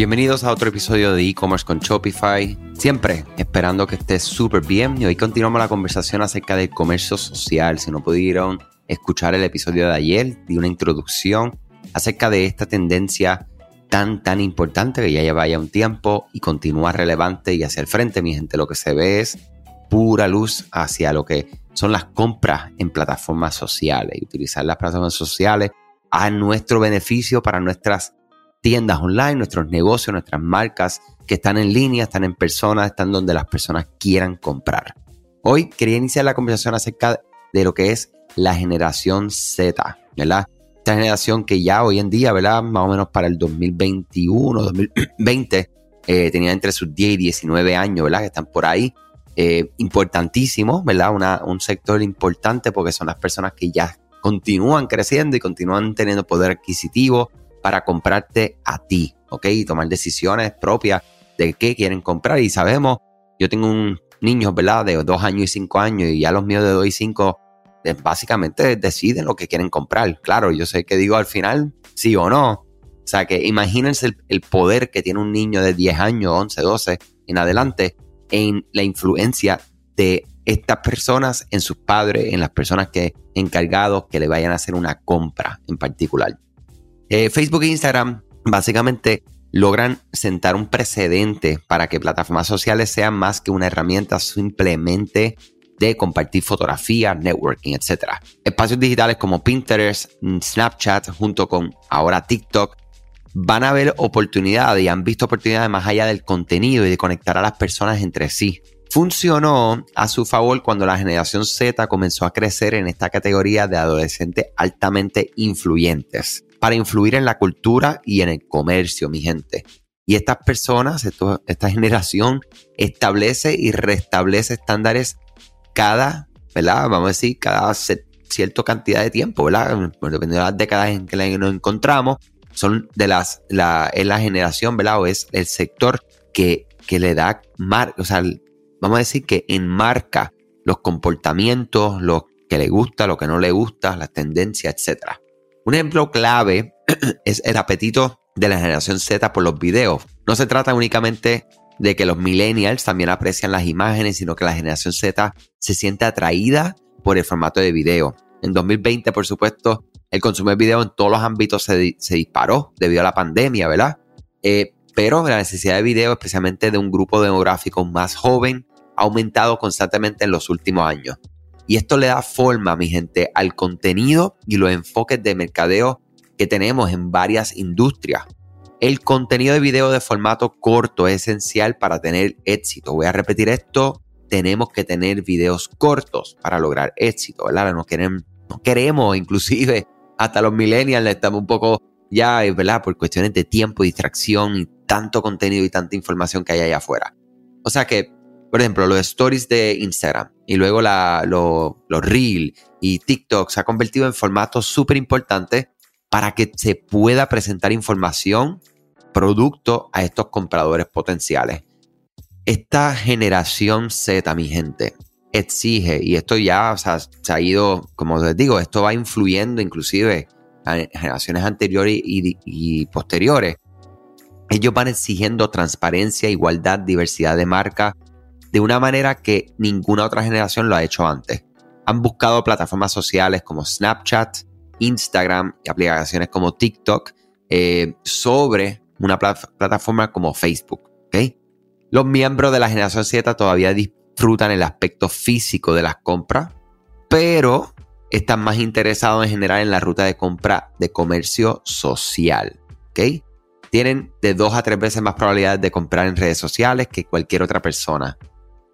Bienvenidos a otro episodio de e-commerce con Shopify. Siempre esperando que estés súper bien. Y hoy continuamos la conversación acerca del comercio social. Si no pudieron escuchar el episodio de ayer, di una introducción acerca de esta tendencia tan, tan importante que ya lleva ya un tiempo y continúa relevante y hacia el frente, mi gente. Lo que se ve es pura luz hacia lo que son las compras en plataformas sociales y utilizar las plataformas sociales a nuestro beneficio para nuestras tiendas online, nuestros negocios, nuestras marcas que están en línea, están en personas, están donde las personas quieran comprar. Hoy quería iniciar la conversación acerca de lo que es la generación Z, ¿verdad? Esta generación que ya hoy en día, ¿verdad? Más o menos para el 2021, 2020, eh, tenía entre sus 10 y 19 años, ¿verdad? Que están por ahí. Eh, importantísimo, ¿verdad? un sector importante porque son las personas que ya continúan creciendo y continúan teniendo poder adquisitivo para comprarte a ti, ¿ok? Y tomar decisiones propias de qué quieren comprar. Y sabemos, yo tengo un niño, ¿verdad? De dos años y cinco años y ya los míos de dos y cinco eh, básicamente deciden lo que quieren comprar. Claro, yo sé que digo al final sí o no. O sea que imagínense el, poder que tiene un niño de 10 años, 11, 12 en adelante en la influencia de estas personas en sus padres, en las personas que encargados que le vayan a hacer una compra en particular. Eh, Facebook e Instagram básicamente logran sentar un precedente para que plataformas sociales sean más que una herramienta simplemente de compartir fotografías, networking, etc. Espacios digitales como Pinterest, Snapchat, junto con ahora TikTok, van a ver oportunidades y han visto oportunidades más allá del contenido y de conectar a las personas entre sí. Funcionó a su favor cuando la generación Z comenzó a crecer en esta categoría de adolescentes altamente influyentes para influir en la cultura y en el comercio, mi gente. Y estas personas, esta generación, establece y restablece estándares cada, ¿verdad? Vamos a decir, cada cierta cantidad de tiempo, ¿verdad? Dependiendo de las décadas en que nos encontramos, son de las, la, es la generación, ¿verdad? O es el sector que, que le da, mar, o sea, vamos a decir que enmarca los comportamientos, lo que le gusta, lo que no le gusta, las tendencias, etc. Un ejemplo clave es el apetito de la generación Z por los videos. No se trata únicamente de que los millennials también aprecian las imágenes, sino que la generación Z se siente atraída por el formato de video. En 2020, por supuesto, el consumo de video en todos los ámbitos se, disparó debido a la pandemia, ¿verdad? Eh, pero la necesidad de video, especialmente de un grupo demográfico más joven, ha aumentado constantemente en los últimos años. Y esto le da forma, mi gente, al contenido y los enfoques de mercadeo que tenemos en varias industrias. El contenido de video de formato corto es esencial para tener éxito. Voy a repetir esto. Tenemos que tener videos cortos para lograr éxito, ¿verdad? No queremos, no queremos inclusive hasta los millennials estamos un poco ya, ¿verdad? Por cuestiones de tiempo, distracción y tanto contenido y tanta información que hay allá afuera. O sea que por ejemplo, los stories de Instagram y luego los Reel y TikTok se ha convertido en formatos súper importantes para que se pueda presentar información, producto a estos compradores potenciales. Esta generación Z, mi gente, exige, y esto ya se ha ido, como les digo, esto va influyendo inclusive a generaciones anteriores y, y posteriores. Ellos van exigiendo transparencia, igualdad, diversidad de marca, de una manera que ninguna otra generación lo ha hecho antes. Han buscado plataformas sociales como Snapchat, Instagram y aplicaciones como TikTok eh, sobre una plataforma como Facebook. Los miembros de la generación Z todavía disfrutan el aspecto físico de las compras, pero están más interesados en generar en la ruta de compra de comercio social. Tienen de dos a tres veces más probabilidades de comprar en redes sociales que cualquier otra persona.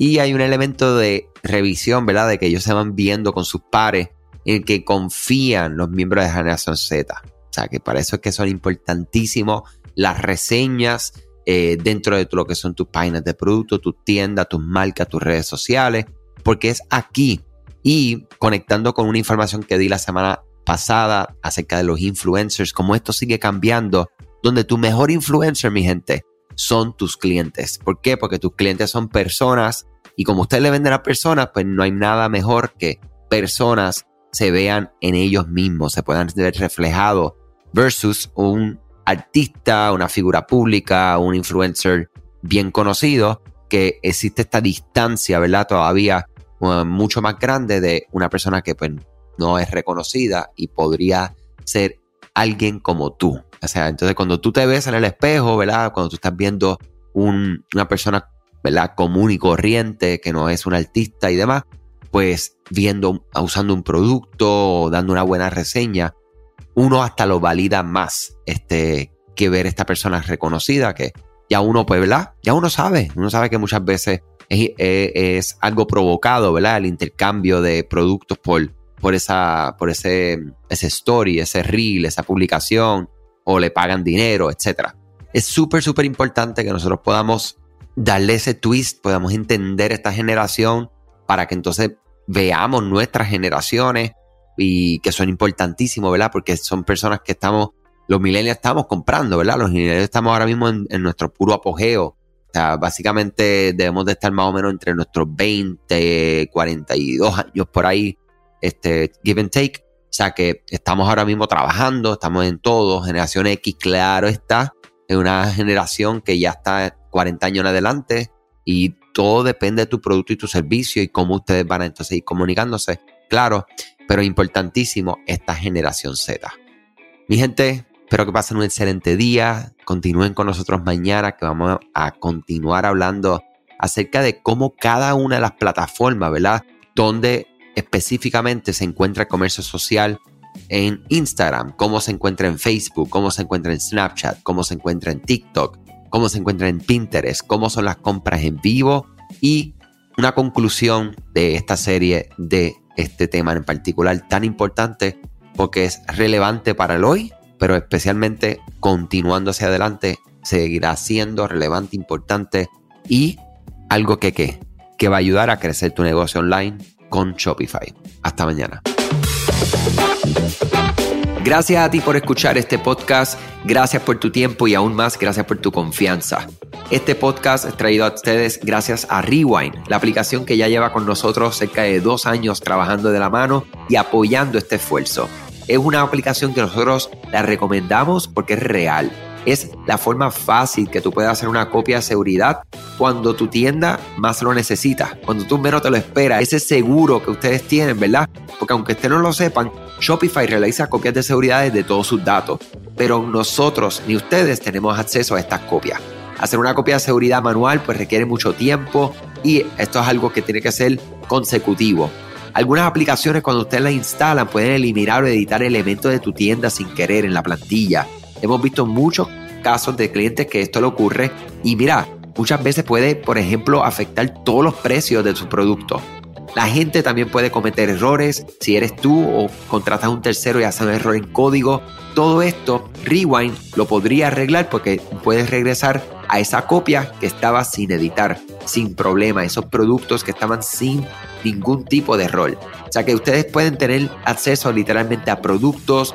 Y hay un elemento de revisión, ¿verdad? De que ellos se van viendo con sus pares en que confían los miembros de generación Z. O sea, que para eso es que son importantísimos las reseñas eh, dentro de lo que son tus páginas de producto, tus tiendas, tus marcas, tus redes sociales, porque es aquí y conectando con una información que di la semana pasada acerca de los influencers, como esto sigue cambiando, donde tu mejor influencer, mi gente, son tus clientes. ¿Por qué? Porque tus clientes son personas y como usted le venden a personas, pues no hay nada mejor que personas se vean en ellos mismos, se puedan ver reflejados versus un artista, una figura pública, un influencer bien conocido, que existe esta distancia, ¿verdad? Todavía uh, mucho más grande de una persona que pues, no es reconocida y podría ser alguien como tú. O sea, entonces cuando tú te ves en el espejo, ¿verdad? Cuando tú estás viendo una persona, ¿verdad? Común y corriente, que no es un artista y demás, pues viendo, usando un producto o dando una buena reseña, uno hasta lo valida más este, que ver esta persona reconocida, que ya uno, pues, ¿verdad? Ya uno sabe, uno sabe que muchas veces es, es, algo provocado, ¿verdad? El intercambio de productos por, por, esa, por ese, ese story, ese reel, esa publicación, o le pagan dinero, etc. Es súper, súper importante que nosotros podamos darle ese twist, podamos entender esta generación para que entonces veamos nuestras generaciones y que son importantísimos, ¿verdad? Porque son personas que estamos, los millennials estamos comprando, ¿verdad? Los millennials estamos ahora mismo en, nuestro puro apogeo. O sea, básicamente debemos de estar más o menos entre nuestros 20, 42 años por ahí, este, give and take. O sea que estamos ahora mismo trabajando, estamos en todo. Generación X, claro está, es una generación que ya está 40 años en adelante y todo depende de tu producto y tu servicio y cómo ustedes van a entonces ir comunicándose. Claro, pero importantísimo esta generación Z. Mi gente, espero que pasen un excelente día. Continúen con nosotros mañana que vamos a continuar hablando acerca de cómo cada una de las plataformas, ¿verdad? Donde específicamente se encuentra el comercio social en Instagram, cómo se encuentra en Facebook, cómo se encuentra en Snapchat, cómo se encuentra en TikTok, cómo se encuentra en Pinterest, cómo son las compras en vivo y una conclusión de esta serie de este tema en particular tan importante porque es relevante para el hoy, pero especialmente continuando hacia adelante seguirá siendo relevante, importante y algo que, que va a ayudar a crecer tu negocio online con Shopify. Hasta mañana. Gracias a ti por escuchar este podcast, gracias por tu tiempo y aún más gracias por tu confianza. Este podcast es traído a ustedes gracias a Rewind, la aplicación que ya lleva con nosotros cerca de dos años trabajando de la mano y apoyando este esfuerzo. Es una aplicación que nosotros la recomendamos porque es real es la forma fácil que tú puedes hacer una copia de seguridad cuando tu tienda más lo necesita, cuando tú menos te lo esperas, ese seguro que ustedes tienen, ¿verdad? Porque aunque ustedes no lo sepan, Shopify realiza copias de seguridad de todos sus datos, pero nosotros ni ustedes tenemos acceso a estas copias. Hacer una copia de seguridad manual pues requiere mucho tiempo y esto es algo que tiene que ser consecutivo. Algunas aplicaciones cuando ustedes las instalan pueden eliminar o editar elementos de tu tienda sin querer en la plantilla Hemos visto muchos casos de clientes que esto le ocurre y mira, muchas veces puede, por ejemplo, afectar todos los precios de su producto. La gente también puede cometer errores si eres tú o contratas a un tercero y hace un error en código. Todo esto, Rewind lo podría arreglar porque puedes regresar a esa copia que estaba sin editar, sin problema, esos productos que estaban sin ningún tipo de error. O sea que ustedes pueden tener acceso literalmente a productos,